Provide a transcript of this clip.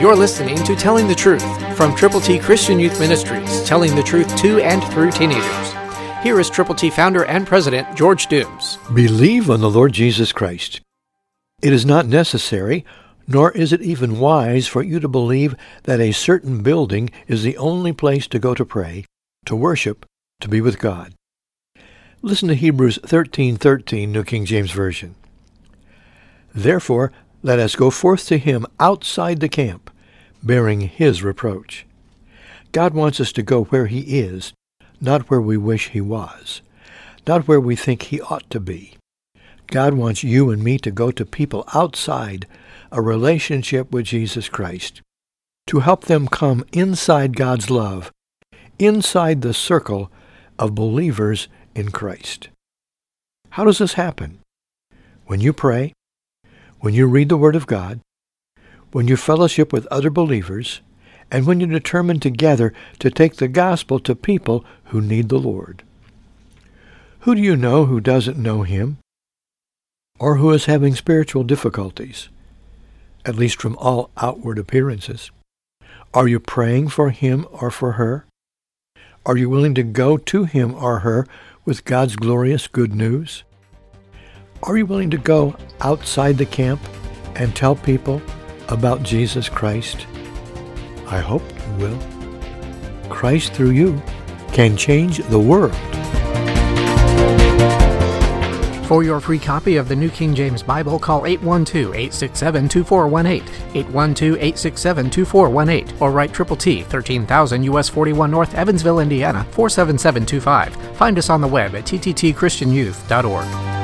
You're listening to Telling the Truth from Triple T Christian Youth Ministries, telling the truth to and through teenagers. Here is Triple T founder and president George Dooms. Believe on the Lord Jesus Christ. It is not necessary, nor is it even wise for you to believe that a certain building is the only place to go to pray, to worship, to be with God. Listen to Hebrews 13:13, New King James Version. Therefore, let us go forth to him outside the camp, bearing his reproach. God wants us to go where he is, not where we wish he was, not where we think he ought to be. God wants you and me to go to people outside a relationship with Jesus Christ, to help them come inside God's love, inside the circle of believers in Christ. How does this happen? When you pray, when you read the Word of God, when you fellowship with other believers, and when you determine together to take the gospel to people who need the Lord. Who do you know who doesn't know him? Or who is having spiritual difficulties, at least from all outward appearances? Are you praying for him or for her? Are you willing to go to him or her with God's glorious good news? Are you willing to go outside the camp and tell people about Jesus Christ? I hope you will. Christ through you can change the world. For your free copy of the New King James Bible, call 812-867-2418, 812-867-2418, or write Triple T, 13,000 US 41 North, Evansville, Indiana, 47725. Find us on the web at tttchristianyouth.org.